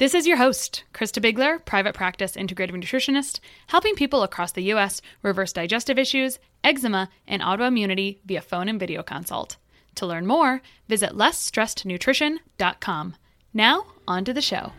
This is your host, Krista Bigler, private practice integrative nutritionist, helping people across the U.S. reverse digestive issues, eczema, and autoimmunity via phone and video consult. To learn more, visit lessstressednutrition.com. Now, on to the show.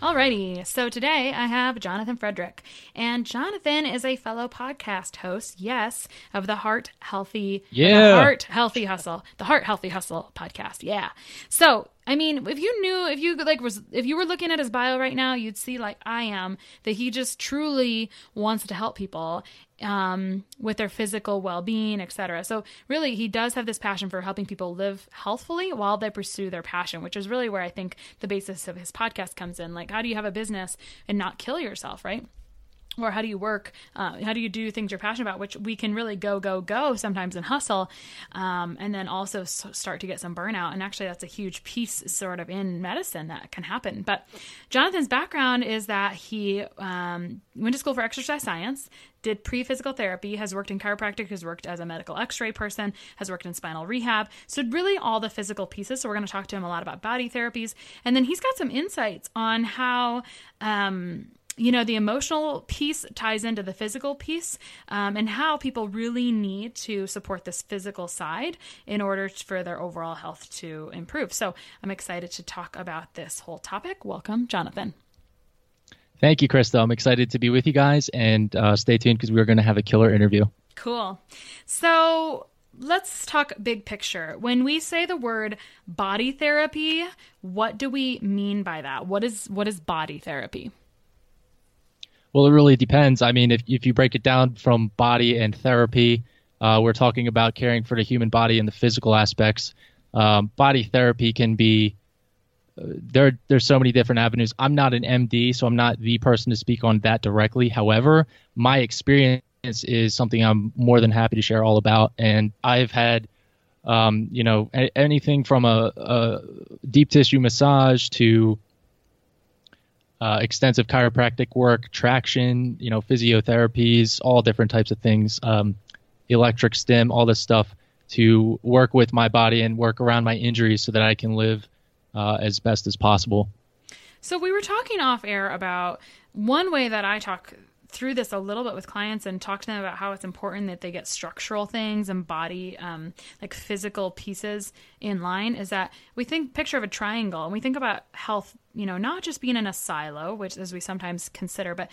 Alrighty, so today I have Jonathan Frederick, and Jonathan is a fellow podcast host, yes, of the Heart Healthy, yeah, the Heart Healthy Hustle, the Heart Healthy Hustle podcast, yeah. So I mean, if you knew, if you like, was if you were looking at his bio right now, you'd see like I am that he just truly wants to help people um, with their physical well-being, etc. So really, he does have this passion for helping people live healthfully while they pursue their passion, which is really where I think the basis of his podcast comes in. Like, how do you have a business and not kill yourself, right? or how do you work uh, how do you do things you're passionate about which we can really go go go sometimes and hustle um, and then also start to get some burnout and actually that's a huge piece sort of in medicine that can happen but jonathan's background is that he um, went to school for exercise science did pre-physical therapy has worked in chiropractic has worked as a medical x-ray person has worked in spinal rehab so really all the physical pieces so we're going to talk to him a lot about body therapies and then he's got some insights on how um, you know, the emotional piece ties into the physical piece um, and how people really need to support this physical side in order for their overall health to improve. So I'm excited to talk about this whole topic. Welcome, Jonathan. Thank you, Krista. I'm excited to be with you guys and uh, stay tuned because we're going to have a killer interview. Cool. So let's talk big picture. When we say the word body therapy, what do we mean by that? What is what is body therapy? Well, it really depends. I mean, if if you break it down from body and therapy, uh, we're talking about caring for the human body and the physical aspects. Um, body therapy can be there. There's so many different avenues. I'm not an MD, so I'm not the person to speak on that directly. However, my experience is something I'm more than happy to share all about, and I've had. Um, you know, a- anything from a, a deep tissue massage to uh, extensive chiropractic work, traction, you know, physiotherapies, all different types of things, um, electric stim, all this stuff to work with my body and work around my injuries so that I can live uh, as best as possible. So we were talking off air about one way that I talk through this a little bit with clients and talk to them about how it's important that they get structural things and body um, like physical pieces in line is that we think picture of a triangle and we think about health you know not just being in a silo which as we sometimes consider but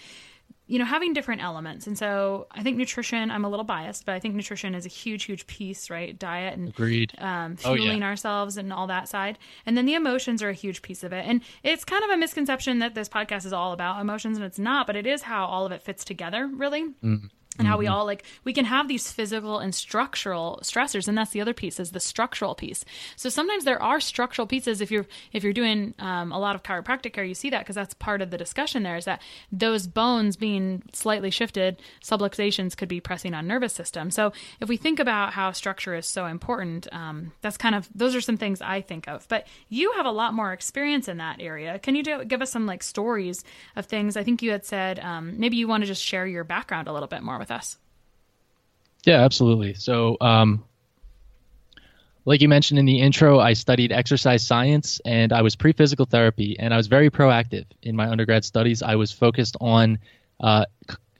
you know, having different elements. And so I think nutrition, I'm a little biased, but I think nutrition is a huge, huge piece, right? Diet and Agreed. Um, fueling oh, yeah. ourselves and all that side. And then the emotions are a huge piece of it. And it's kind of a misconception that this podcast is all about emotions, and it's not, but it is how all of it fits together, really. Mm and how mm-hmm. we all like we can have these physical and structural stressors and that's the other piece is the structural piece. So sometimes there are structural pieces. If you're if you're doing um, a lot of chiropractic care you see that because that's part of the discussion there is that those bones being slightly shifted subluxations could be pressing on nervous system. So if we think about how structure is so important um, that's kind of those are some things i think of. But you have a lot more experience in that area. Can you do, give us some like stories of things? I think you had said um, maybe you want to just share your background a little bit more with with us. Yeah, absolutely. So, um, like you mentioned in the intro, I studied exercise science and I was pre physical therapy, and I was very proactive in my undergrad studies. I was focused on uh,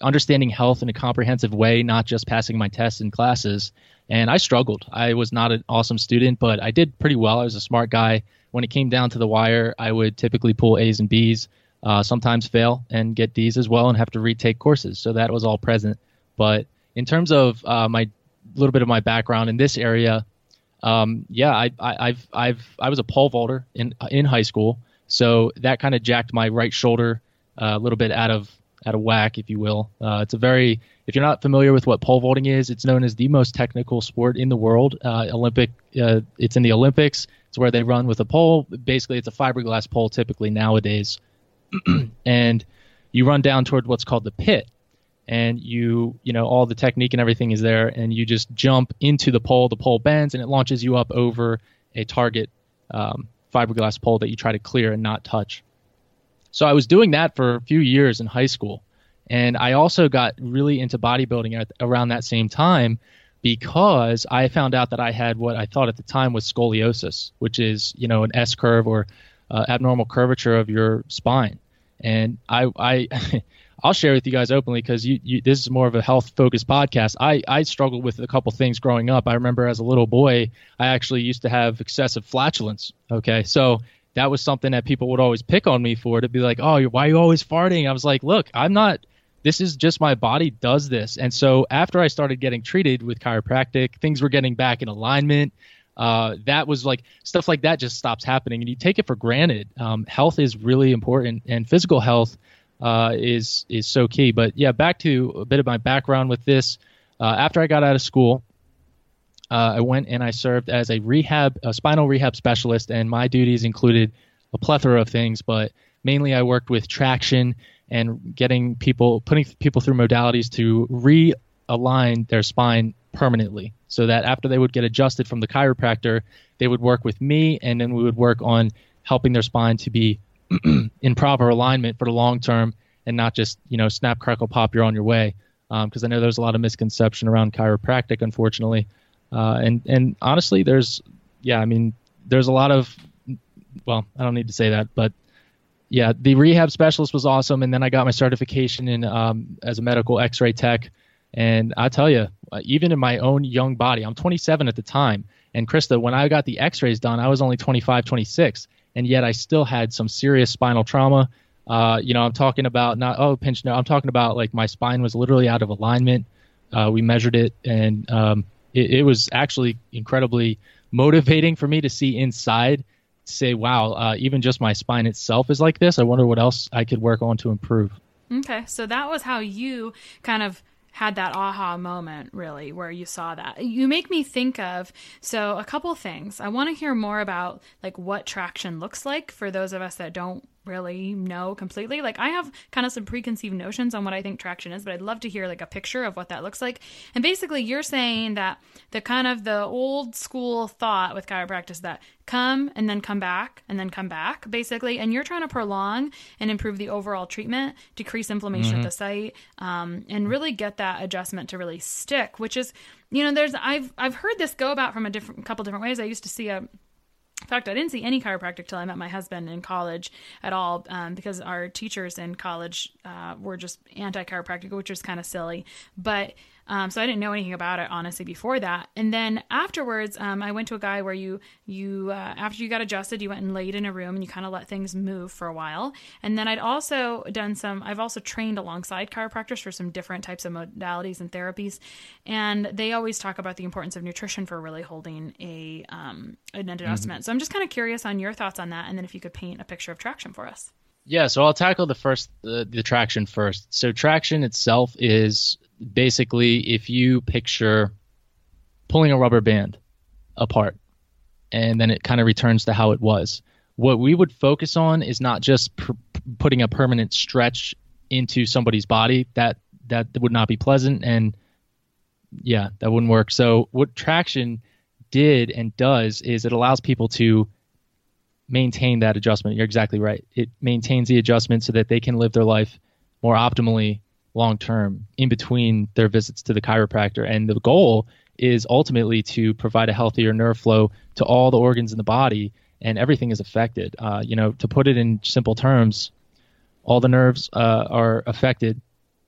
understanding health in a comprehensive way, not just passing my tests and classes. And I struggled. I was not an awesome student, but I did pretty well. I was a smart guy. When it came down to the wire, I would typically pull A's and B's, uh, sometimes fail and get D's as well, and have to retake courses. So that was all present. But in terms of uh, my little bit of my background in this area, um, yeah, I, I, have I've, I was a pole vaulter in in high school, so that kind of jacked my right shoulder uh, a little bit out of out of whack, if you will. Uh, it's a very if you're not familiar with what pole vaulting is, it's known as the most technical sport in the world. Uh, Olympic, uh, it's in the Olympics. It's where they run with a pole. Basically, it's a fiberglass pole typically nowadays, and you run down toward what's called the pit and you you know all the technique and everything is there and you just jump into the pole. The pole bends and it launches you up over a target um, fiberglass pole that you try to clear and not touch. So i was doing that for a few years in high school and i also got really into bodybuilding at, around that same time because i found out that i had what i thought at the time was scoliosis which is you know an s curve or uh, abnormal curvature of your spine. And i i I'll share with you guys openly because you, you, this is more of a health focused podcast. I, I struggled with a couple things growing up. I remember as a little boy, I actually used to have excessive flatulence. Okay. So that was something that people would always pick on me for to be like, oh, why are you always farting? I was like, look, I'm not, this is just my body does this. And so after I started getting treated with chiropractic, things were getting back in alignment. Uh, that was like stuff like that just stops happening and you take it for granted. Um, health is really important and physical health uh, is is so key. But yeah, back to a bit of my background with this. Uh, after I got out of school, uh, I went and I served as a rehab, a spinal rehab specialist, and my duties included a plethora of things, but mainly I worked with traction and getting people, putting people through modalities to realign their spine permanently, so that after they would get adjusted from the chiropractor, they would work with me, and then we would work on helping their spine to be in proper alignment for the long term and not just you know snap crackle pop you're on your way. Because um, I know there's a lot of misconception around chiropractic unfortunately. Uh, and and honestly there's yeah I mean there's a lot of well I don't need to say that but yeah the rehab specialist was awesome. And then I got my certification in um, as a medical X-ray tech. And I tell you uh, even in my own young body I'm 27 at the time. And Krista when I got the X-rays done I was only 25 26 and yet I still had some serious spinal trauma. Uh, you know, I'm talking about not oh pinch no, I'm talking about like my spine was literally out of alignment. Uh, we measured it, and um, it, it, was actually incredibly motivating for me to see inside. Say, wow, uh, even just my spine itself is like this. I wonder what else I could work on to improve. Okay, so that was how you kind of had that aha moment really where you saw that. You make me think of so a couple things. I want to hear more about like what traction looks like for those of us that don't really know completely. Like I have kind of some preconceived notions on what I think traction is, but I'd love to hear like a picture of what that looks like. And basically you're saying that the kind of the old school thought with chiropractic is that come and then come back and then come back basically and you're trying to prolong and improve the overall treatment decrease inflammation mm-hmm. at the site um, and really get that adjustment to really stick which is you know there's i've i've heard this go about from a different couple different ways i used to see a in fact, I didn't see any chiropractic till I met my husband in college at all, um, because our teachers in college uh, were just anti chiropractic, which was kind of silly. But um, so I didn't know anything about it honestly before that. And then afterwards, um, I went to a guy where you you uh, after you got adjusted, you went and laid in a room and you kind of let things move for a while. And then I'd also done some. I've also trained alongside chiropractors for some different types of modalities and therapies, and they always talk about the importance of nutrition for really holding a um, an adjustment. Mm-hmm. So I'm just kind of curious on your thoughts on that, and then if you could paint a picture of traction for us. Yeah, so I'll tackle the first the, the traction first. So traction itself is basically if you picture pulling a rubber band apart and then it kind of returns to how it was. What we would focus on is not just pr- putting a permanent stretch into somebody's body that that would not be pleasant and yeah, that wouldn't work. So what traction did and does is it allows people to maintain that adjustment. You're exactly right. It maintains the adjustment so that they can live their life more optimally long term in between their visits to the chiropractor. And the goal is ultimately to provide a healthier nerve flow to all the organs in the body, and everything is affected. Uh, you know, to put it in simple terms, all the nerves uh, are affected,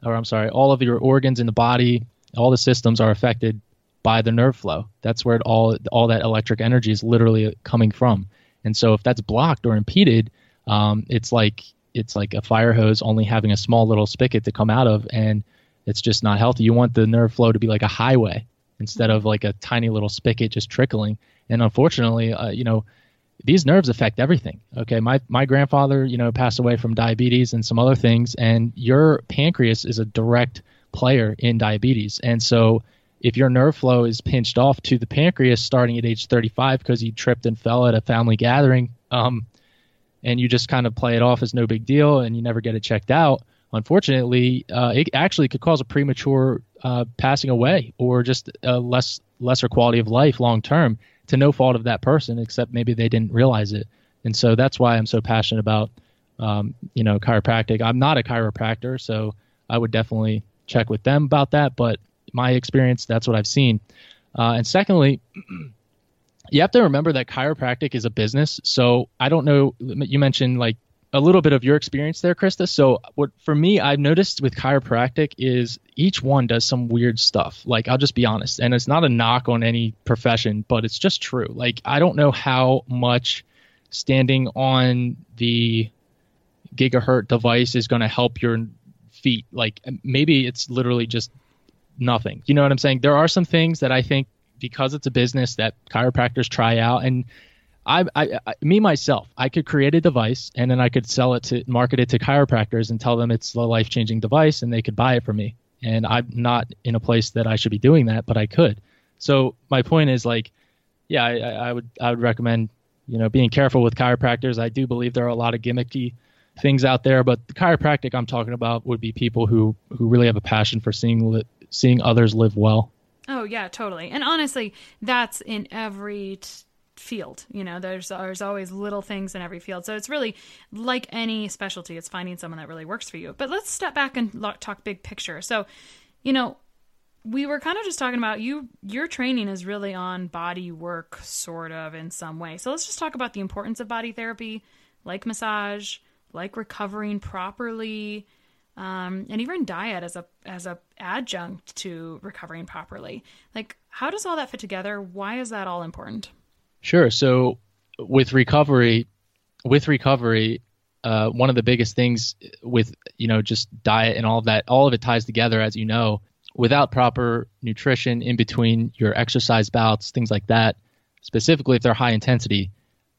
or I'm sorry, all of your organs in the body, all the systems are affected by the nerve flow. That's where all all that electric energy is literally coming from. And so if that's blocked or impeded, um, it's like it's like a fire hose only having a small little spigot to come out of, and it's just not healthy. You want the nerve flow to be like a highway instead of like a tiny little spigot just trickling. And unfortunately, uh, you know, these nerves affect everything. Okay, my my grandfather, you know, passed away from diabetes and some other things, and your pancreas is a direct player in diabetes. And so, if your nerve flow is pinched off to the pancreas starting at age 35 because you tripped and fell at a family gathering, um, and you just kind of play it off as no big deal, and you never get it checked out. Unfortunately, uh, it actually could cause a premature uh, passing away or just a less lesser quality of life long term to no fault of that person, except maybe they didn't realize it. And so that's why I'm so passionate about, um, you know, chiropractic. I'm not a chiropractor, so I would definitely check with them about that. But my experience, that's what I've seen. Uh, and secondly, you have to remember that chiropractic is a business. So I don't know. You mentioned like a little bit of your experience there, Krista. So what for me, I've noticed with chiropractic is each one does some weird stuff. Like I'll just be honest, and it's not a knock on any profession, but it's just true. Like I don't know how much standing on the gigahertz device is going to help your feet. Like maybe it's literally just nothing. You know what I'm saying? There are some things that I think because it's a business that chiropractors try out and I, I, I, me myself, I could create a device and then I could sell it to market it to chiropractors and tell them it's a life changing device and they could buy it from me. And I'm not in a place that I should be doing that, but I could. So my point is like, yeah, I, I would I would recommend you know being careful with chiropractors. I do believe there are a lot of gimmicky things out there, but the chiropractic I'm talking about would be people who who really have a passion for seeing li- seeing others live well. Oh yeah, totally. And honestly, that's in every t- field. You know, there's there's always little things in every field. So it's really like any specialty. It's finding someone that really works for you. But let's step back and talk big picture. So, you know, we were kind of just talking about you your training is really on body work sort of in some way. So let's just talk about the importance of body therapy, like massage, like recovering properly, um, and even diet as a as a adjunct to recovering properly. Like, how does all that fit together? Why is that all important? Sure. So with recovery, with recovery, uh, one of the biggest things with you know just diet and all of that, all of it ties together, as you know. Without proper nutrition in between your exercise bouts, things like that, specifically if they're high intensity,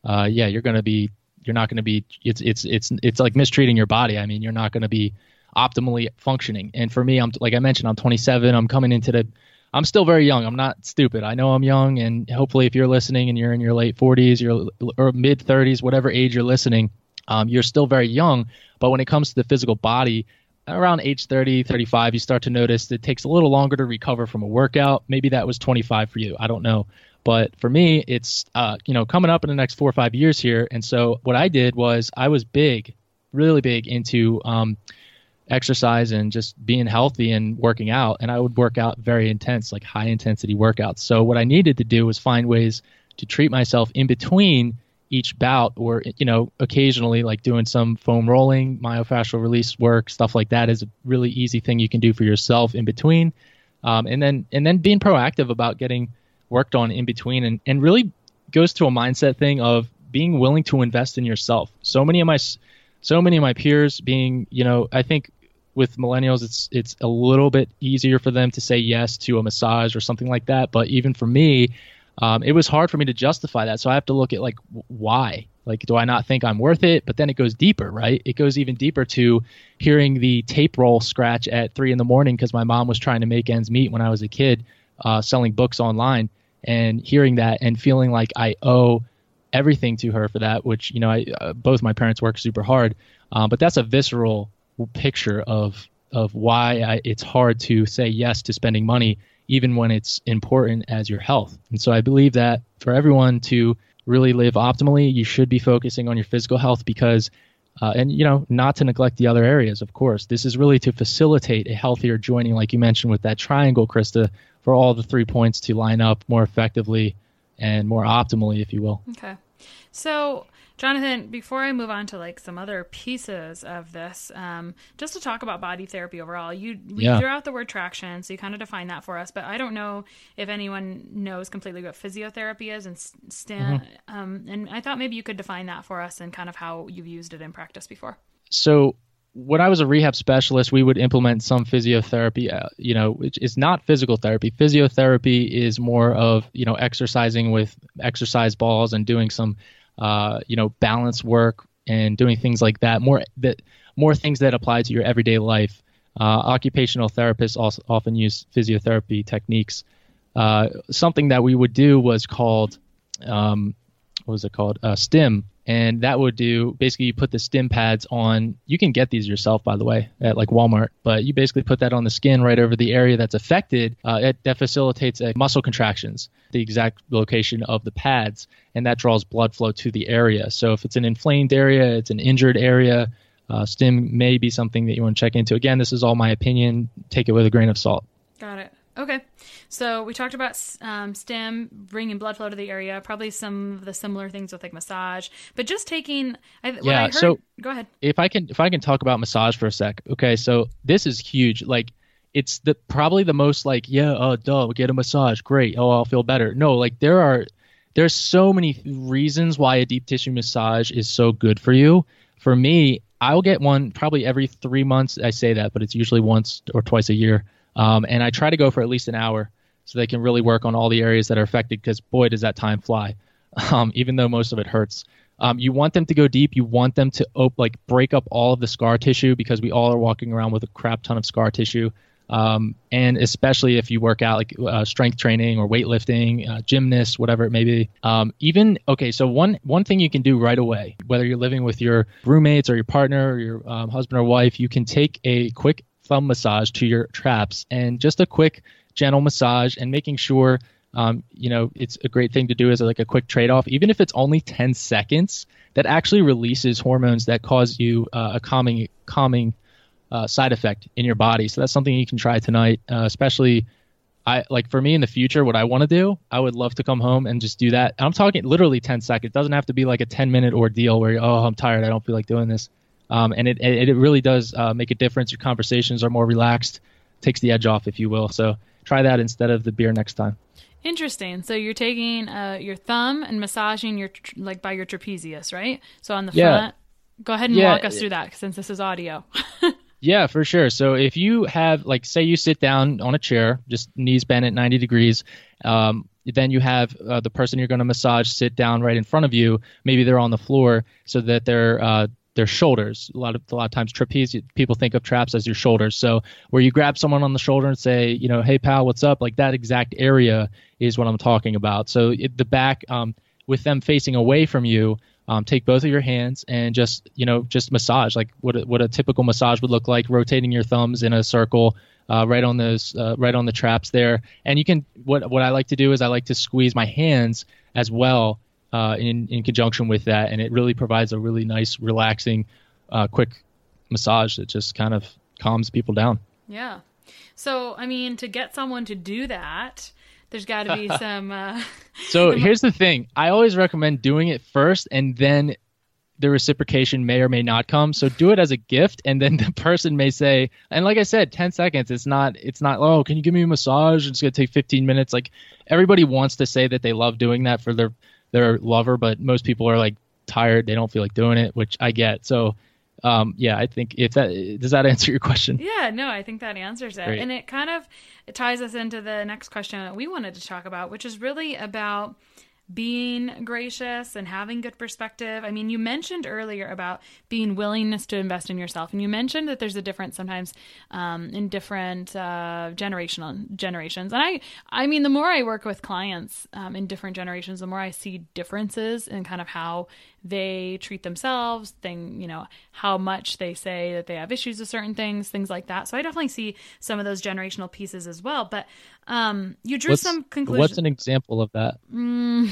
uh, yeah, you're going to be, you're not going to be. It's it's it's it's like mistreating your body. I mean, you're not going to be optimally functioning. And for me, I'm like I mentioned, I'm 27. I'm coming into the I'm still very young. I'm not stupid. I know I'm young, and hopefully, if you're listening and you're in your late 40s, your or mid 30s, whatever age you're listening, um, you're still very young. But when it comes to the physical body, around age 30, 35, you start to notice it takes a little longer to recover from a workout. Maybe that was 25 for you. I don't know. But for me, it's uh, you know coming up in the next four or five years here, and so what I did was I was big, really big into um, exercise and just being healthy and working out. And I would work out very intense, like high intensity workouts. So what I needed to do was find ways to treat myself in between each bout or you know occasionally like doing some foam rolling myofascial release work stuff like that is a really easy thing you can do for yourself in between um, and then and then being proactive about getting worked on in between and, and really goes to a mindset thing of being willing to invest in yourself so many of my so many of my peers being you know i think with millennials it's it's a little bit easier for them to say yes to a massage or something like that. But even for me um, it was hard for me to justify that. So i have to look at like why? Like do i not think i'm worth it? But then it goes deeper right? It goes even deeper to hearing the tape roll scratch at three in the morning because my mom was trying to make ends meet when i was a kid uh, selling books online and hearing that and feeling like i owe everything to her for that which you know I, uh, both my parents work super hard uh, but that's a visceral picture of of why I, it's hard to say yes to spending money even when it's important as your health. And so I believe that for everyone to really live optimally, you should be focusing on your physical health because uh, and you know not to neglect the other areas of course this is really to facilitate a healthier joining like you mentioned with that triangle krista for all the three points to line up more effectively and more optimally, if you will. Okay. So, Jonathan, before I move on to like some other pieces of this, um, just to talk about body therapy overall, you we Yeah. threw out the word traction, so you kind of define that for us. But I don't know if anyone knows completely what physiotherapy is and stand. Mm-hmm. Um, and I thought maybe you could define that for us and kind of how you've used it in practice before. so when I was a rehab specialist, we would implement some physiotherapy. Uh, you know, which is not physical therapy. Physiotherapy is more of you know exercising with exercise balls and doing some uh, you know balance work and doing things like that. More that more things that apply to your everyday life. Uh, occupational therapists also often use physiotherapy techniques. Uh, something that we would do was called um, what was it called? Uh, stim. And that would do basically you put the stim pads on. You can get these yourself, by the way, at like Walmart. But you basically put that on the skin right over the area that's affected. Uh, it, that facilitates uh, muscle contractions, the exact location of the pads, and that draws blood flow to the area. So if it's an inflamed area, it's an injured area. Uh, stim may be something that you want to check into. Again, this is all my opinion. Take it with a grain of salt. Got it. Okay. So we talked about um, stim bringing blood flow to the area, probably some of the similar things with like massage, but just taking. I, what Yeah, I heard, so- go ahead. if I can if I can talk about massage for a sec. Okay, so this is huge. Like it's the probably the most like yeah, oh duh, get a massage, great. Oh, I'll feel better. No, like there are there's so many reasons why a deep tissue massage is so good for you. For me, I'll get one probably every three months. I say that, but it's usually once or twice a year. Um, and I try to go for at least an hour so they can really work on all the areas that are affected because boy, does that time fly. Um, even though most of it hurts. Um, you want them to go deep. You want them to op- like break up all of the scar tissue because we all are walking around with a crap ton of scar tissue. Um, and especially if you work out like uh, strength training or weightlifting, uh, gymnast, whatever it may be. Um, even okay, so one one thing you can do right away, whether you're living with your roommates or your partner or your um, husband or wife, you can take a quick thumb massage to your traps and just a quick gentle massage and making sure um, you know it's a great thing to do as like a quick trade-off even if it's only 10 seconds that actually releases hormones that cause you uh, a calming calming uh, side effect in your body. So that's something you can try tonight uh, especially I like for me in the future what I want to do I would love to come home and just do that. I'm talking literally 10 seconds. It doesn't have to be like a 10 minute ordeal where oh I'm tired I don't feel like doing this. Um, and it, it it really does uh, make a difference. Your conversations are more relaxed takes the edge off if you will. So try that instead of the beer next time Interesting. So you're taking uh, your thumb and massaging your tr- like by your trapezius, right? So on the Yeah. front. Go ahead and Yeah. walk us through that since this is audio. Yeah, for sure. So if you have, like, say you sit down on a chair, just knees bent at 90 degrees, um, then you have uh, the person you're going to massage sit down right in front of you. Maybe they're on the floor so that their uh, their shoulders. A lot of a lot of times trapeze people think of traps as your shoulders. So where you grab someone on the shoulder and say, you know, hey pal, what's up? Like that exact area is what I'm talking about. So it, the back, um, with them facing away from you, um, take both of your hands and just you know just massage like what a, what a typical massage would look like rotating your thumbs in a circle uh, right on those uh, right on the traps there and you can what what I like to do is I like to squeeze my hands as well uh, in in conjunction with that and it really provides a really nice relaxing uh, quick massage that just kind of calms people down yeah. So I mean, to get someone to do that, there's got to be some. Uh, So here's the thing. I always recommend doing it first and then the reciprocation may or may not come. So do it as a gift and then the person may say and like I said 10 seconds it's not it's not oh can you give me a massage it's going to take 15 minutes like everybody wants to say that they love doing that for their their lover but most people are like tired they don't feel like doing it which I get. So um, yeah, I think if that does that answer your question. Yeah, no, I think that answers it. Great. And it kind of it ties us into the next question that we wanted to talk about, which is really about being gracious and having good perspective. I mean, you mentioned earlier about being willingness to invest in yourself, and you mentioned that there's a difference sometimes um, in different uh, generational generations. And I, I mean, the more I work with clients um, in different generations, the more I see differences in kind of how they treat themselves, thing, you know, how much they say that they have issues with certain things, things like that. So I definitely see some of those generational pieces as well. But um, you drew What's, some conclusions. what's an example of that? Mm.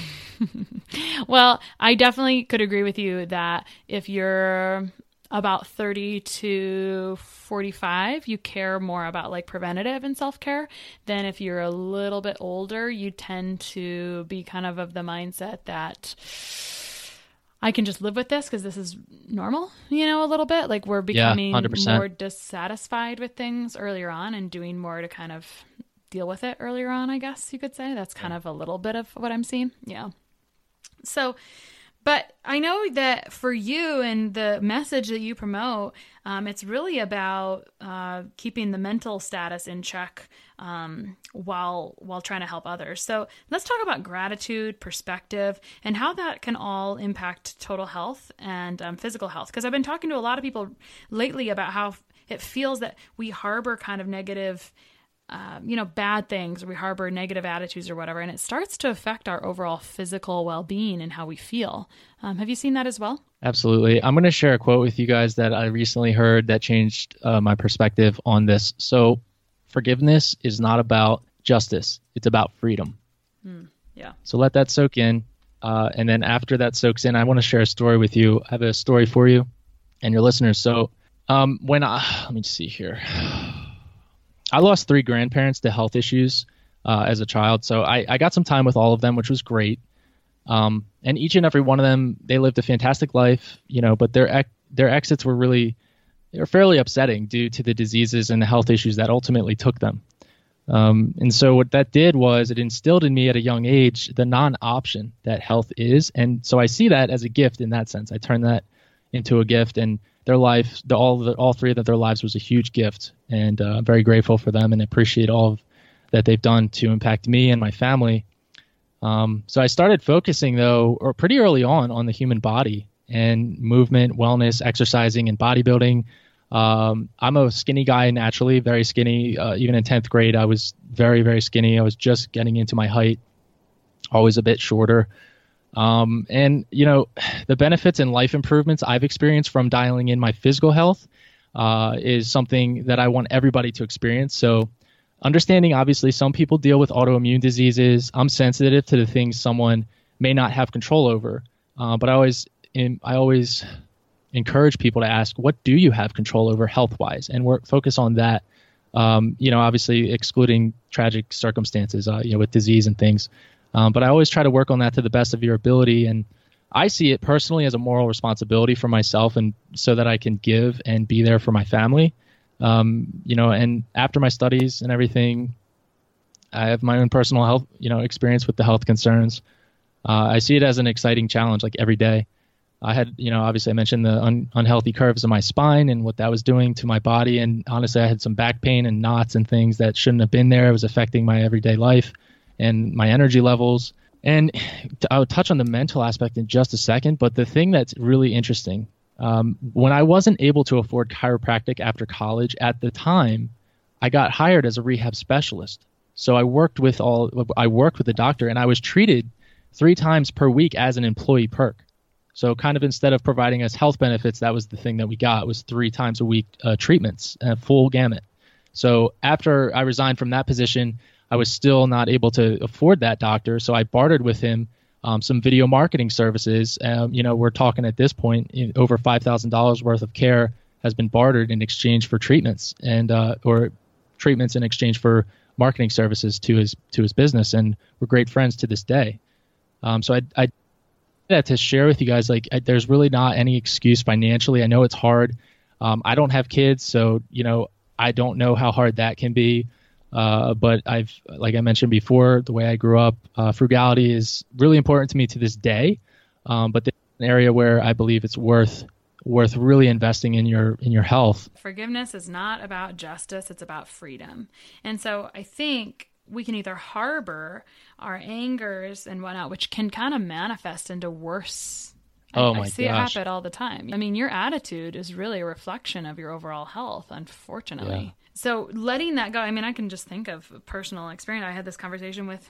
well, I definitely could agree with you that if you're about 30 to 45 you care more about like preventative and self-care than if you're a little bit older you tend to be kind of of the mindset that I can just live with this because this is normal, you know, a little bit. Like we're becoming yeah, more dissatisfied with things earlier on and doing more to kind of deal with it earlier on, I guess you could say. That's kind of a little bit of what I'm seeing. Yeah. So, but I know that for you and the message that you promote, um, it's really about uh, keeping the mental status in check um, while while trying to help others. So let's talk about gratitude, perspective, and how that can all impact total health and um, physical health. Because I've been talking to a lot of people lately about how it feels that we harbor kind of negative um, you know, bad things, we harbor negative attitudes or whatever, and it starts to affect our overall physical well being and how we feel. Um, have you seen that as well? Absolutely. I'm going to share a quote with you guys that I recently heard that changed uh, my perspective on this. So, forgiveness is not about justice, it's about freedom. Mm, yeah. So, let that soak in. Uh, and then after that soaks in, I want to share a story with you. I have a story for you and your listeners. So, um, when I, let me see here. I lost three grandparents to health issues uh, as a child, so I, I, got some time with all of them, which was great. Um, and each and every one of them, they lived a fantastic life, you know, but their their exits were really they were fairly upsetting due to the diseases and the health issues that ultimately took them. Um, and so what that did was it instilled in me at a young age the non-option that health is, and so I see that as a gift in that sense. I turn that into a gift, and their life, the, all the, all three of their lives was a huge gift, and uh, I'm very grateful for them and appreciate all of, that they've done to impact me and my family. Um, so I started focusing though, or pretty early on, on the human body and movement, wellness, exercising, and bodybuilding. Um, I'm a skinny guy naturally, very skinny. Uh, even in 10th grade, I was very, very skinny. I was just getting into my height, always a bit shorter. Um, and you know, the benefits and life improvements I've experienced from dialing in my physical health uh, is something that I want everybody to experience. So, understanding obviously some people deal with autoimmune diseases. I'm sensitive to the things someone may not have control over, uh, but I always in, I always encourage people to ask, what do you have control over health wise, and work focus on that. Um, you know, obviously excluding tragic circumstances, uh, you know, with disease and things. Um, but I always try to work on that to the best of your ability. And I see it personally as a moral responsibility for myself and so that I can give and be there for my family. Um, you know, and after my studies and everything, I have my own personal health, you know, experience with the health concerns. Uh, I see it as an exciting challenge, like every day. I had, you know, obviously I mentioned the un- unhealthy curves of my spine and what that was doing to my body. And honestly, I had some back pain and knots and things that shouldn't have been there. It was affecting my everyday life and my energy levels. And I would touch on the mental aspect in just a second. But the thing that's really interesting, um, when I wasn't able to afford chiropractic after college at the time, I got hired as a rehab specialist. So I worked with all, I worked with the doctor, and I was treated three times per week as an employee perk. So kind of instead of providing us health benefits, that was the thing that we got was three times a week uh, treatments, uh, full gamut. So after I resigned from that position, I was still not able to afford that doctor, so I bartered with him um, some video marketing services. Um, you know, we're talking at this point over five thousand dollars worth of care has been bartered in exchange for treatments and uh, or treatments in exchange for marketing services to his to his business, and we're great friends to this day. Um, so I, I that to share with you guys like there's really not any excuse financially. I know it's hard. Um, I don't have kids, so you know I don't know how hard that can be. Uh, but I've, like I mentioned before, the way I grew up, uh, frugality is really important to me to this day. Um, but an area where I believe it's worth worth really investing in your in your health. Forgiveness is not about justice; it's about freedom. And so I think we can either harbor our angers and whatnot, which can kind of manifest into worse Oh my I see gosh. it happen all the time. I mean, your attitude is really a reflection of your overall health, unfortunately. Yeah. So letting that go, I mean, I can just think of personal experience. I had this conversation with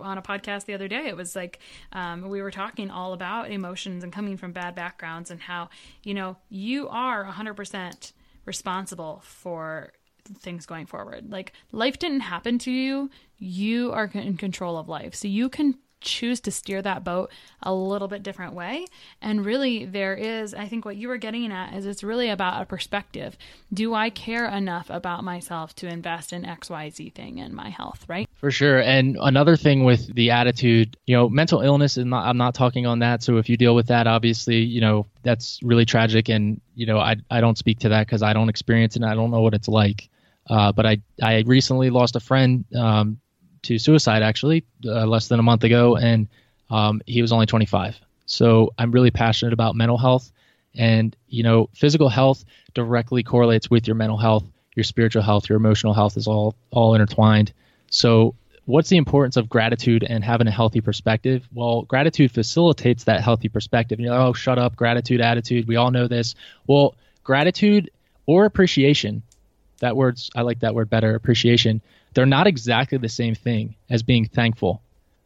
on a podcast the other day. It was like um, we were talking all about emotions and coming from bad backgrounds and how you know you are 100% responsible for things going forward. Like life didn't happen to you; you are in control of life, so you can choose to steer that boat a little bit different way. And really, there is, I think what you were getting at is it's really about a perspective. Do I care enough about myself to invest in XYZ thing in my health, right? For sure. And another thing with the attitude, you know, mental illness is not, I'm not talking on that. So if you deal with that, obviously, you know, that's really tragic. And, you know, I, I don't speak to that because I don't experience it and I don't know what it's like. Uh, but I, I recently lost a friend um, to suicide actually uh, less than a month ago, and um, he was only 25. So I'm really passionate about mental health, and you know, physical health directly correlates with your mental health, your spiritual health, your emotional health is all all intertwined. So what's the importance of gratitude and having a healthy perspective? Well, gratitude facilitates that healthy perspective. You know, oh, shut up, gratitude, attitude. We all know this. Well, gratitude or appreciation, that word's I like that word better, appreciation. They're not exactly the same thing as being thankful.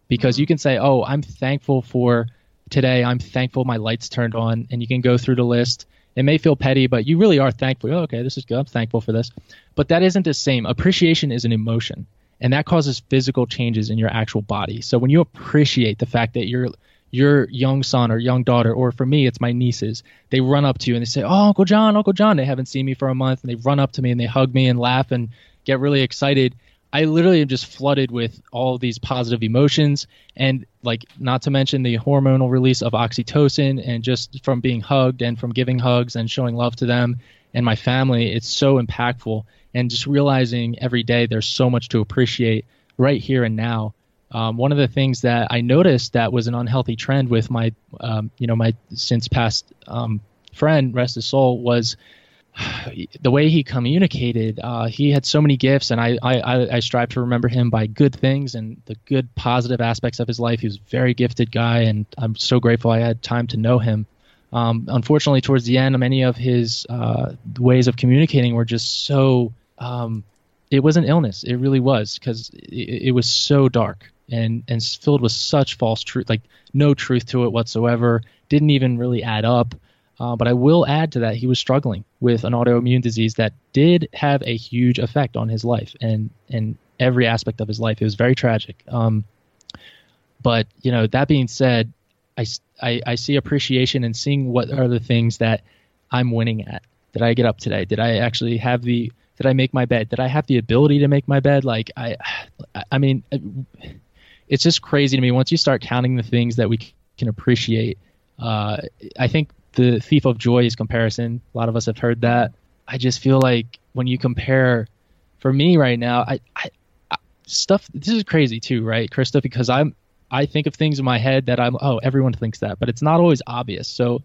Because mm-hmm. you can say oh i'm thankful for today i'm thankful my lights turned on and you can go through the list. It may feel petty but you really are thankful. Oh, okay this is good i'm thankful for this. But that isn't the same. Appreciation is an emotion and that causes physical changes in your actual body. So when you appreciate the fact that your your young son or young daughter or for me it's my nieces. They run up to you and they say oh uncle john uncle john. They haven't seen me for a month and they run up to me and they hug me and laugh and get really excited. I literally am just flooded with all these positive emotions and like not to mention the hormonal release of oxytocin and just from being hugged and from giving hugs and showing love to them and my family. It's so impactful and just realizing every day there's so much to appreciate right here and now um, one of the things that I noticed that was an unhealthy trend with my um, you know my since past um, friend rest his soul was the way he communicated, uh, he had so many gifts, and I, I, I strive to remember him by good things and the good positive aspects of his life. He was a very gifted guy, and I'm so grateful I had time to know him. Um, unfortunately, towards the end, many of his uh, ways of communicating were just so. It was an illness. It really was because it, it was so dark and and filled with such false truth, like no truth to it whatsoever. Didn't even really add up. Uh, but I will add to that, he was struggling with an autoimmune disease that did have a huge effect on his life and and every aspect of his life. It was very tragic. Um, but you know, that being said, I, I, I see appreciation in seeing what are the things that I'm winning at. Did I get up today? Did I actually have the? Did I make my bed? Did I have the ability to make my bed? Like I, I mean, it's just crazy to me once you start counting the things that we can appreciate. Uh, I think the thief of joy is comparison. A lot of us have heard that. I just feel like when you compare, for me right now, I, I, I stuff. This is crazy too, right, Krista? Because I'm I think of things in my head that I'm oh everyone thinks that, but it's not always obvious. So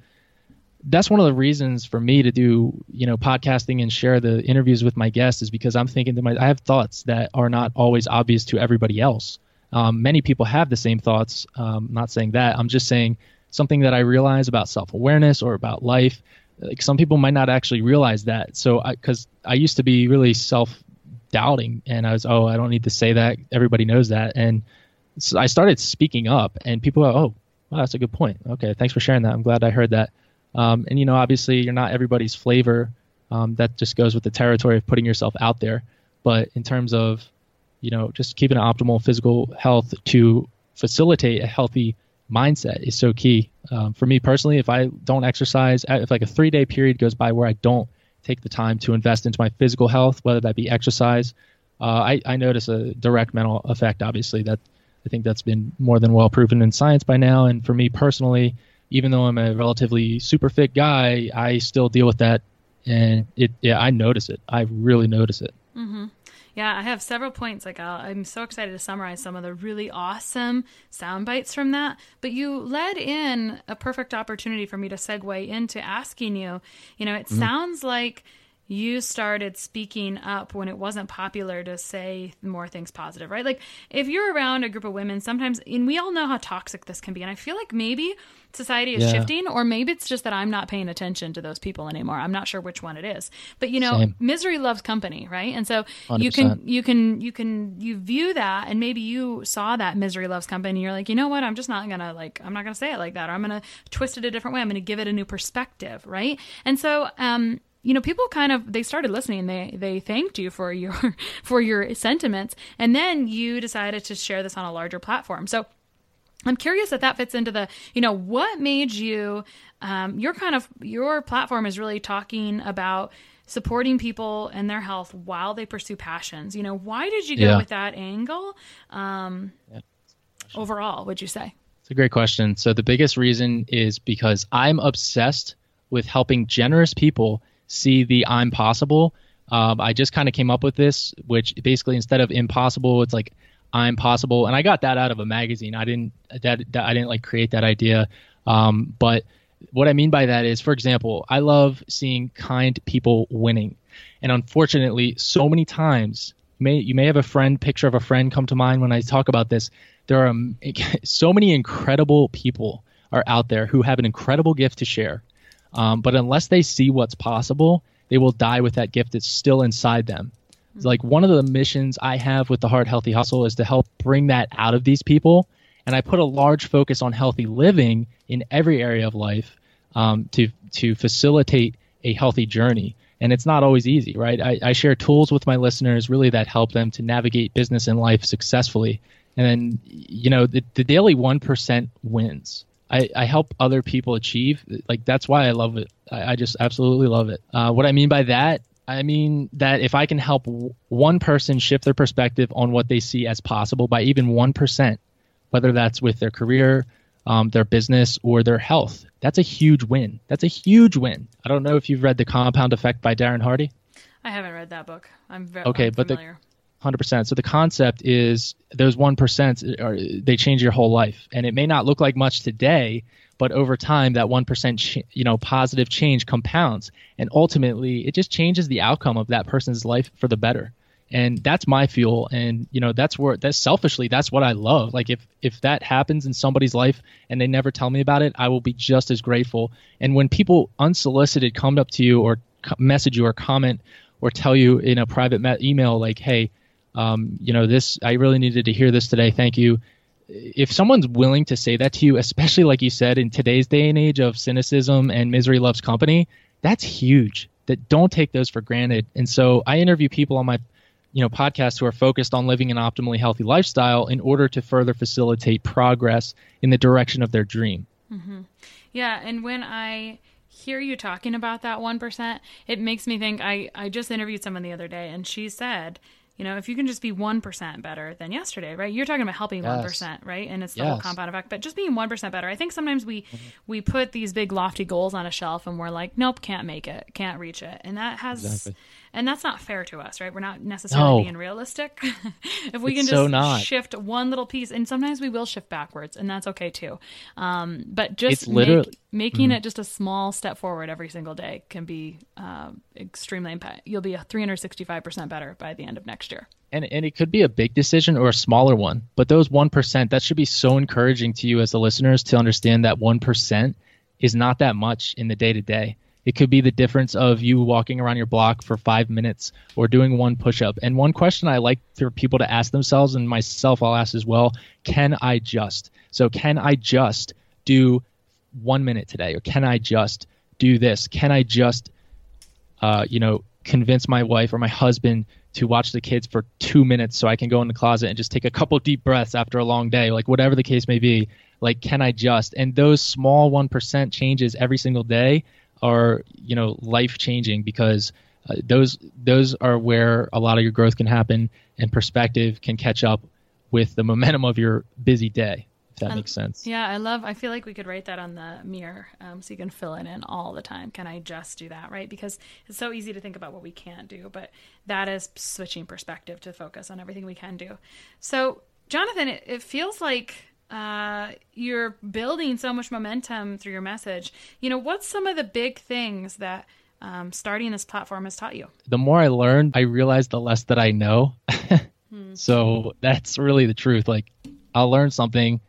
that's one of the reasons for me to do you know podcasting and share the interviews with my guests is because I'm thinking that my I have thoughts that are not always obvious to everybody else. Um, many people have the same thoughts. Um, not saying that. I'm just saying something that I realize about self awareness or about life. Like some people might not actually realize that. So, because I, I used to be really self doubting, and I was, oh, I don't need to say that. Everybody knows that, and so I started speaking up, and people are, oh, that's a good point. Okay, thanks for sharing that. I'm glad I heard that. Um, and you know, obviously, you're not everybody's flavor. Um, that just goes with the territory of putting yourself out there. But in terms of, you know, just keeping an optimal physical health to facilitate a healthy mindset is so key. Um, for me personally, if I don't exercise, if like a three day period goes by where I don't take the time to invest into my physical health, whether that be exercise, uh, I, I notice a direct mental effect. Obviously, that I think that's been more than well proven in science by now. And for me personally, even though I'm a relatively super fit guy, I still deal with that, and it yeah I notice it. I really notice it. Mm-hmm. Yeah, I have several points. Like, i am so excited to summarize some of the really awesome sound bites from that. But you led in a perfect opportunity for me to segue into asking you. You know, it mm-hmm. sounds like you started speaking up when it wasn't popular to say more things positive, right? Like if you're around a group of women, sometimes, and we all know how toxic this can be. And I feel like maybe society is yeah. shifting, or maybe it's just that I'm not paying attention to those people anymore. I'm not sure which one it is. But you know, Same. misery loves company, right? And so 100%. you can, you can, you can, you view that, and maybe you saw that misery loves company, and you're like, you know what? I'm just not gonna like, I'm not gonna say it like that, or I'm gonna twist it a different way. I'm gonna give it a new perspective, right? And so, um, you know people kind of they started listening they they thanked you for your for your sentiments and then you decided to share this on a larger platform so I'm curious if that fits into the, you know, what made you, um, your kind of, your platform is really talking about supporting people and their health while they pursue passions. You know, why did you go Yeah. with that angle? Um, Yeah. overall, would you say? It's a great question. So the biggest reason is because I'm obsessed with helping generous people see the I'm possible. Um, I just kind of came up with this, which basically instead of impossible, it's like I'm possible, and I got that out of a magazine. I didn't that, that I didn't like create that idea, um, but what I mean by that is, for example, I love seeing kind people winning, and unfortunately, so many times, you may you may have a friend picture of a friend come to mind when I talk about this. There are um, so many incredible people are out there who have an incredible gift to share, um, but unless they see what's possible, they will die with that gift that's still inside them. It's like one of the missions I have with the Heart Healthy Hustle is to help bring that out of these people. And I put a large focus on healthy living in every area of life um, to to facilitate a healthy journey. And it's not always easy, right? I, I share tools with my listeners really that help them to navigate business and life successfully. And then, you know, the, the daily 1% wins. I, I help other people achieve. Like, that's why I love it. I, I just absolutely love it. Uh, what I mean by that I mean that if I can help w- one person shift their perspective on what they see as possible by even 1%, whether that's with their career, um, their business, or their health, that's a huge win. That's a huge win. I don't know if you've read The Compound Effect by Darren Hardy. I haven't read that book. I'm very Okay, I'm but the- familiar. Hundred percent. So the concept is those one percent are they change your whole life, and it may not look like much today, but over time that one percent, ch- you know, positive change compounds, and ultimately it just changes the outcome of that person's life for the better. And that's my fuel, and you know that's where that's selfishly that's what I love. Like if if that happens in somebody's life and they never tell me about it, I will be just as grateful. And when people unsolicited come up to you or message you or comment or tell you in a private email like, hey um, you know, this, I really needed to hear this today. Thank you. If someone's willing to say that to you, especially like you said, in today's day and age of cynicism and misery loves company, that's huge. That don't take those for granted. And so I interview people on my, you know, podcast who are focused on living an optimally healthy lifestyle in order to further facilitate progress in the direction of their dream. Yeah, and when I hear you talking about that 1%, it makes me think I, I just interviewed someone the other day and she said, you know, if you can just be 1% better than yesterday, right? You're talking about helping Yes. 1%, right? And it's the whole compound effect, but just being 1% better. I think sometimes we mm-hmm. we put these big lofty goals on a shelf and we're like, nope, can't make it, can't reach it. And that has Exactly. And that's not fair to us, right? We're not necessarily No. being realistic. if we It's can so just not. shift one little piece, and sometimes we will shift backwards, and that's okay too. Um, but just Mm-hmm. making it just a small step forward every single day can be um, extremely impact. You'll be a 365% better by the end of next year. and and it could be a big decision or a smaller one but those 1% that should be so encouraging to you as the listeners to understand that 1% is not that much in the day to day it could be the difference of you walking around your block for five minutes or doing one push up and one question i like for people to ask themselves and myself i'll ask as well can i just so can i just do one minute today or can i just do this can i just uh, you know, convince my wife or my husband to watch the kids for two minutes so I can go in the closet and just take a couple deep breaths after a long day, like whatever the case may be. Like, can I just? And those small 1% changes every single day are, you know, life changing because uh, those those are where a lot of your growth can happen and perspective can catch up with the momentum of your busy day, if that Um, makes sense. Yeah, I love. I feel like we could write that on the mirror, um, so you can fill it in all the time. Can I just do that, right? Because it's so easy to think about what we can't do, but that is switching perspective to focus on everything we can do. So, Jonathan, it, it feels like uh, you're building so much momentum through your message. You know, what's some of the big things that um, starting this platform has taught you? the more I learn, I realize the less that I know. So that's really the truth. Like I'll learn something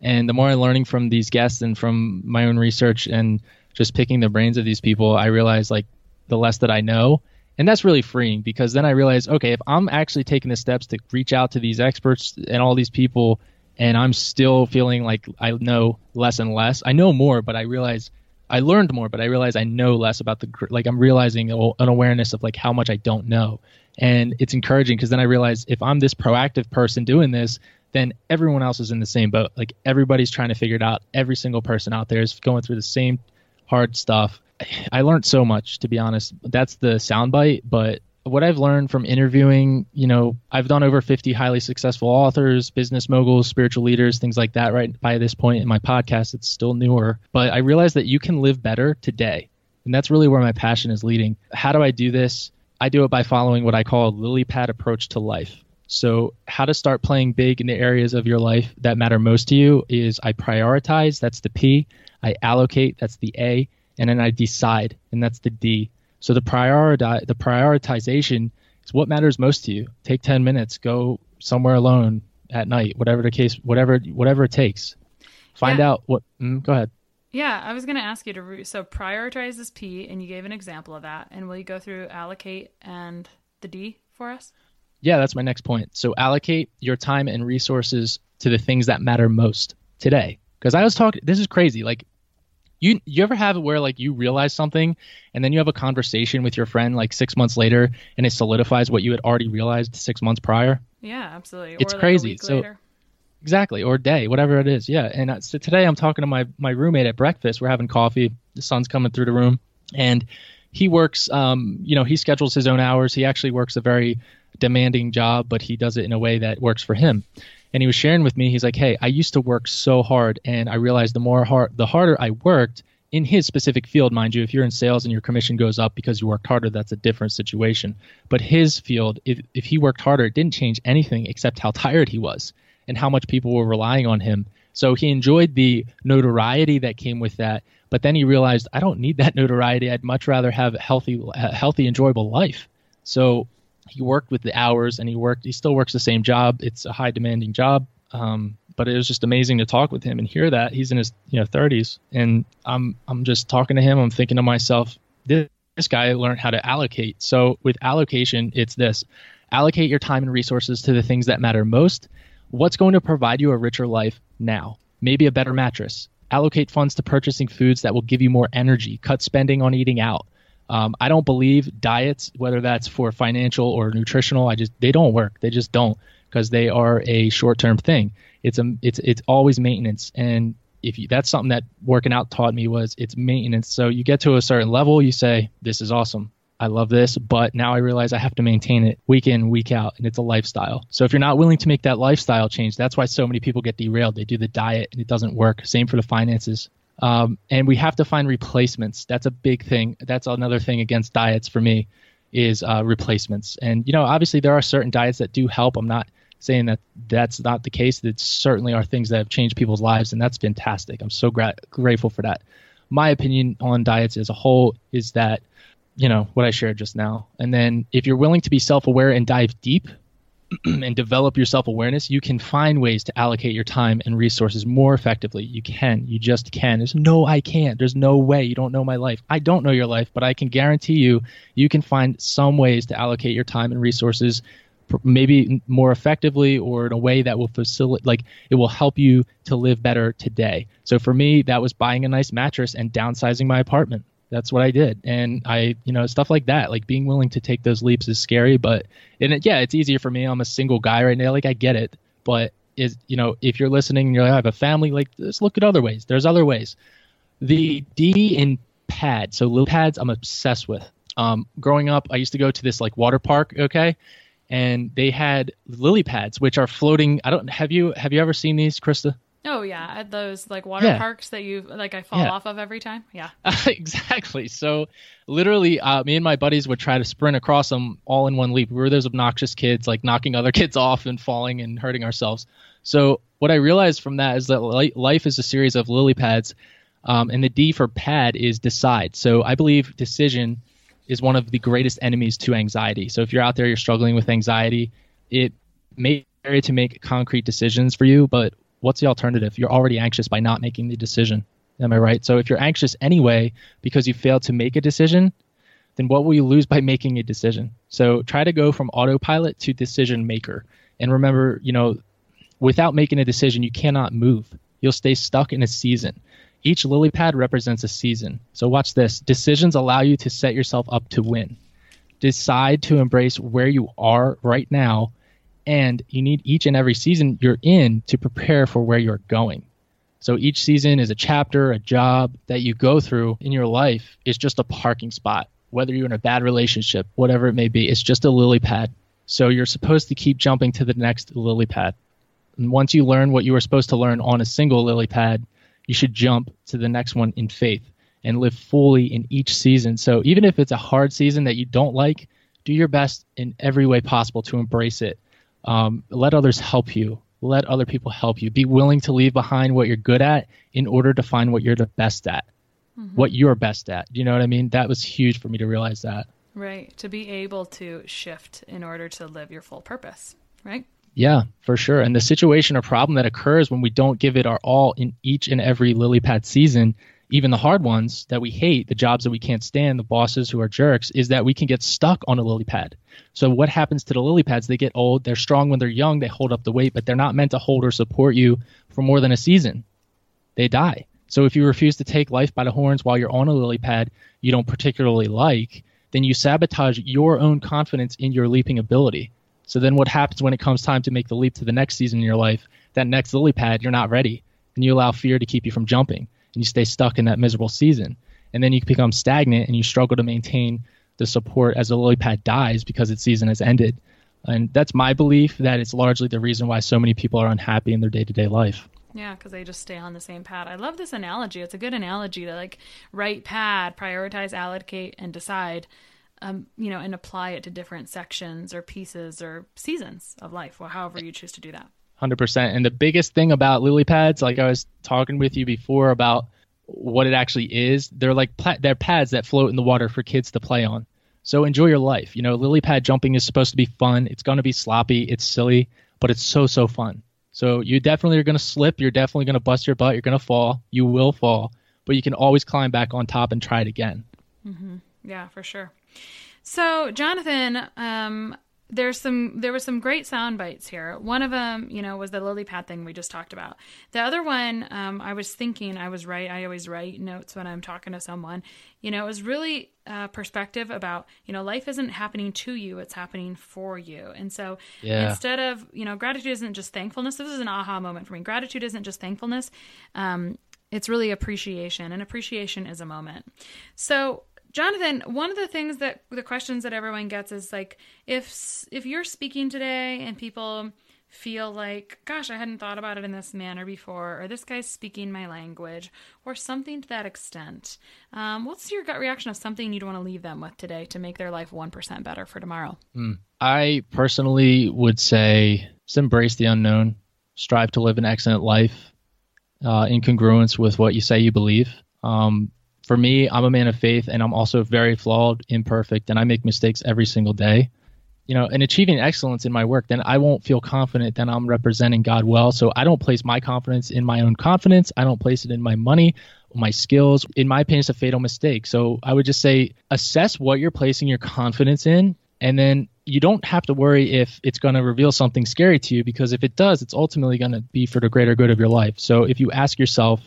and the more I'm learning from these guests and from my own research and just picking the brains of these people, I realize like the less that I know. And that's really freeing because then I realize, okay, if I'm actually taking the steps to reach out to these experts and all these people and I'm still feeling like I know less and less, I know more, but I realize I learned more, but I realize I know less about the like I'm realizing an awareness of like how much I don't know, and it's encouraging because then I realize if I'm this proactive person doing this, then everyone else is in the same boat. Like everybody's trying to figure it out. Every single person out there is going through the same hard stuff. I learned so much, to be honest. That's the soundbite, but what I've learned from interviewing, you know, I've done over 50 highly successful authors, business moguls, spiritual leaders, things like that, right? By this point in my podcast, it's still newer. But I realized that you can live better today. And that's really where my passion is leading. How do I do this? I do it by following what I call a lily pad approach to life. So, how to start playing big in the areas of your life that matter most to you is I prioritize, that's the P, I allocate, that's the A, and then I decide, and that's the D. So the prioritize the prioritization is what matters most to you. Take 10 minutes, go somewhere alone at night, whatever the case, whatever whatever it takes. Find Yeah. out what. Mm, go ahead. Yeah, I was going to ask you to re- so prioritize this P, and you gave an example of that. And will you go through allocate and the D for us? Yeah, that's my next point. So allocate your time and resources to the things that matter most today. Because I was talking, this is crazy. Like, you you ever have it where like you realize something, and then you have a conversation with your friend like six months later, and it solidifies what you had already realized six months prior. Yeah, absolutely. It's or like crazy. Week So- later. Exactly, or day, whatever it is. Yeah. And uh, so today I'm talking to my my roommate at breakfast. We're having coffee. The sun's coming through the room, and he works. Um, you know, he schedules his own hours. He actually works a very demanding job, but he does it in a way that works for him. And he was sharing with me. He's like, "Hey, I used to work so hard, and I realized the more hard, the harder I worked." In his specific field, mind you, if you're in sales and your commission goes up because you worked harder, that's a different situation. But his field, if, if he worked harder, it didn't change anything except how tired he was and how much people were relying on him. So he enjoyed the notoriety that came with that, but then he realized I don't need that notoriety. I'd much rather have a healthy, a healthy, enjoyable life. So he worked with the hours, and he worked. He still works the same job. It's a high demanding job, um, but it was just amazing to talk with him and hear that he's in his you know 30s, and I'm I'm just talking to him. I'm thinking to myself, this, this guy learned how to allocate. So with allocation, it's this: allocate your time and resources to the things that matter most what's going to provide you a richer life now? Maybe a better mattress. Allocate funds to purchasing foods that will give you more energy. Cut spending on eating out. Um, I don't believe diets, whether that's for financial or nutritional, I just they don't work. They just don't because they are a short-term thing. It's a it's it's always maintenance, and if you, that's something that working out taught me was it's maintenance. So you get to a certain level, you say this is awesome. I love this, but now I realize I have to maintain it week in, week out, and it's a lifestyle. So if you're not willing to make that lifestyle change, that's why so many people get derailed. They do the diet and it doesn't work. Same for the finances. Um, and we have to find replacements. That's a big thing. That's another thing against diets for me is uh, replacements. And you know, obviously there are certain diets that do help. I'm not saying that that's not the case. That certainly are things that have changed people's lives, and that's fantastic. I'm so gra- grateful for that. My opinion on diets as a whole is that you know what I shared just now. And then if you're willing to be self-aware and dive deep and develop your self-awareness, you can find ways to allocate your time and resources more effectively. You can. You just can. There's no I can't. There's no way. You don't know my life. I don't know your life, but I can guarantee you you can find some ways to allocate your time and resources maybe more effectively or in a way that will facilitate like it will help you to live better today. So for me, that was buying a nice mattress and downsizing my apartment that's what I did. And I, you know, stuff like that, like being willing to take those leaps is scary, but and it, yeah, it's easier for me. I'm a single guy right now. Like I get it, but is, you know, if you're listening and you're like, I have a family, like let's look at other ways. There's other ways. The D in pad. So lily pads, I'm obsessed with. Um, growing up, I used to go to this like water park. Okay. And they had lily pads, which are floating. I don't have you have you ever seen these, Christa? Oh yeah, at those like water Yeah. parks that you like I fall Yeah. off of every time. Yeah. exactly. So literally, uh, me and my buddies would try to sprint across them all in one leap. We were those obnoxious kids, like knocking other kids off and falling and hurting ourselves. So what I realized from that is that li- life is a series of lily pads, um, and the D for pad is decide. So I believe decision is one of the greatest enemies to anxiety. So if you're out there, you're struggling with anxiety, it may be to make concrete decisions for you, but what's the alternative? You're already anxious by not making the decision. Am I right? So if you're anxious anyway because you failed to make a decision, then what will you lose by making a decision? So try to go from autopilot to decision maker. And remember, you know, without making a decision, you cannot move. You'll stay stuck in a season. Each lily pad represents a season. So watch this. Decisions allow you to set yourself up to win. Decide to embrace where you are right now And you need each and every season you're in to prepare for where you're going. So each season is a chapter, a job that you go through in your life is just a parking spot. Whether you're in a bad relationship, whatever it may be, it's just a lily pad. So you're supposed to keep jumping to the next lily pad. And once you learn what you were supposed to learn on a single lily pad, you should jump to the next one in faith and live fully in each season. So even if it's a hard season that you don't like, do your best in every way possible to embrace it. Um, let others help you let other people help you. Be willing to leave behind what you're good at in order to find what you're the best at, mm-hmm. what you're best at. You know what I mean? That was huge for me to realize that. Right. To be able to shift in order to live your full purpose, right? Yeah, for sure. And the situation or problem that occurs when we don't give it our all in each and every lily pad season even the hard ones that we hate, the jobs that we can't stand, the bosses who are jerks, is that we can get stuck on a lily pad. So what happens to the lily pads? They get old, they're strong when they're young, they hold up the weight, but they're not meant to hold or support you for more than a season. They die. So if you refuse to take life by the horns while you're on a lily pad you don't particularly like, then you sabotage your own confidence in your leaping ability. So then what happens when it comes time to make the leap to the next season in your life? That next lily pad, you're not ready. And you allow fear to keep you from jumping and you stay stuck in that miserable season. And then you become stagnant and you struggle to maintain the support as the lily pad dies because its season has ended. And that's my belief that it's largely the reason why so many people are unhappy in their day to day life. Yeah, because they just stay on the same pad. I love this analogy. It's a good analogy to like write pad, prioritize, allocate, and decide. Um, you know, and apply it to different sections or pieces or seasons of life, or however you choose to do that. 100%. And the biggest thing about lily pads, like I was talking with you before about what it actually is, they're like they're pads that float in the water for kids to play on. So enjoy your life. You know, lily pad jumping is supposed to be fun. It's going to be sloppy, it's silly, but it's so so fun. So you definitely are going to slip, you're definitely going to bust your butt, you're going to fall, you will fall, but you can always climb back on top and try it again. Mm-hmm. Yeah, for sure. So, Jonathan, um, there's some there was some great sound bites here. One of them, you know, was the lily pad thing we just talked about. The other one, um, I was thinking, I was right. I always write notes when I'm talking to someone. You know, it was really uh, perspective about you know life isn't happening to you; it's happening for you. And so yeah. instead of you know gratitude isn't just thankfulness. This is an aha moment for me. Gratitude isn't just thankfulness. Um, it's really appreciation, and appreciation is a moment. So Jonathan, one of the things that the questions that everyone gets is like if if you're speaking today and people feel like, gosh, I hadn't thought about it in this manner before, or this guy's speaking my language, or something to that extent. Um, what's your gut reaction of something you'd want to leave them with today to make their life 1% better for tomorrow? Mm. I personally would say just embrace the unknown, strive to live an excellent life uh, in congruence with what you say you believe. Um, for me, I'm a man of faith and I'm also very flawed, imperfect, and I make mistakes every single day. You know, and achieving excellence in my work, then I won't feel confident that I'm representing God well. So I don't place my confidence in my own confidence. I don't place it in my money, my skills. In my opinion, it's a fatal mistake. So I would just say assess what you're placing your confidence in, and then you don't have to worry if it's going to reveal something scary to you because if it does, it's ultimately going to be for the greater good of your life. So if you ask yourself,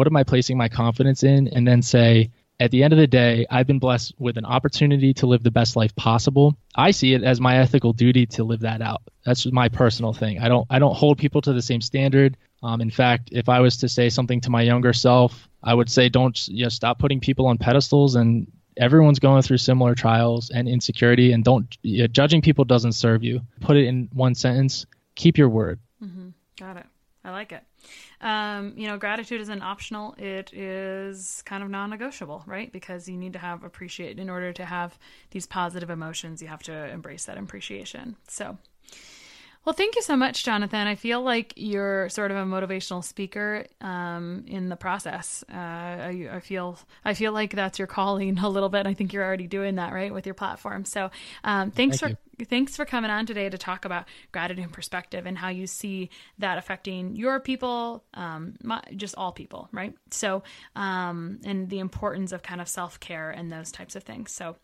what am I placing my confidence in? And then say, at the end of the day, I've been blessed with an opportunity to live the best life possible. I see it as my ethical duty to live that out. That's my personal thing. I don't I don't hold people to the same standard. Um, in fact, if I was to say something to my younger self, I would say don't you know, stop putting people on pedestals and everyone's going through similar trials and insecurity and don't you know, judging people doesn't serve you. Put it in one sentence. Keep your word. Mm-hmm. Got it. I like it. Um, you know, gratitude isn't optional. It is kind of non-negotiable, right? Because you need to have appreciate in order to have these positive emotions. You have to embrace that appreciation. So, well, thank you so much, Jonathan. I feel like you're sort of a motivational speaker um, in the process. Uh, I, I, feel I feel like that's your calling a little bit. I think you're already doing that, right, with your platform. So, um, thanks thank for you. thanks for coming on today to talk about gratitude and perspective and how you see that affecting your people, um, my, just all people, right? So, um, and the importance of kind of self care and those types of things. So,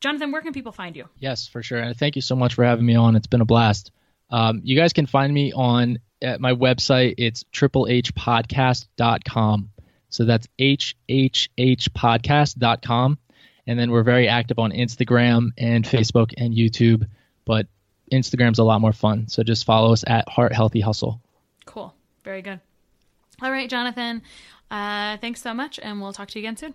Jonathan, where can people find you? Yes, for sure. And thank you so much for having me on. It's been a blast. Um, you guys can find me on at my website. It's triplehpodcast.com. So that's hhhpodcast.com. And then we're very active on Instagram and Facebook and YouTube. But Instagram's a lot more fun. So just follow us at Heart Healthy Hustle. Cool. Very good. All right, Jonathan. Uh, thanks so much, and we'll talk to you again soon.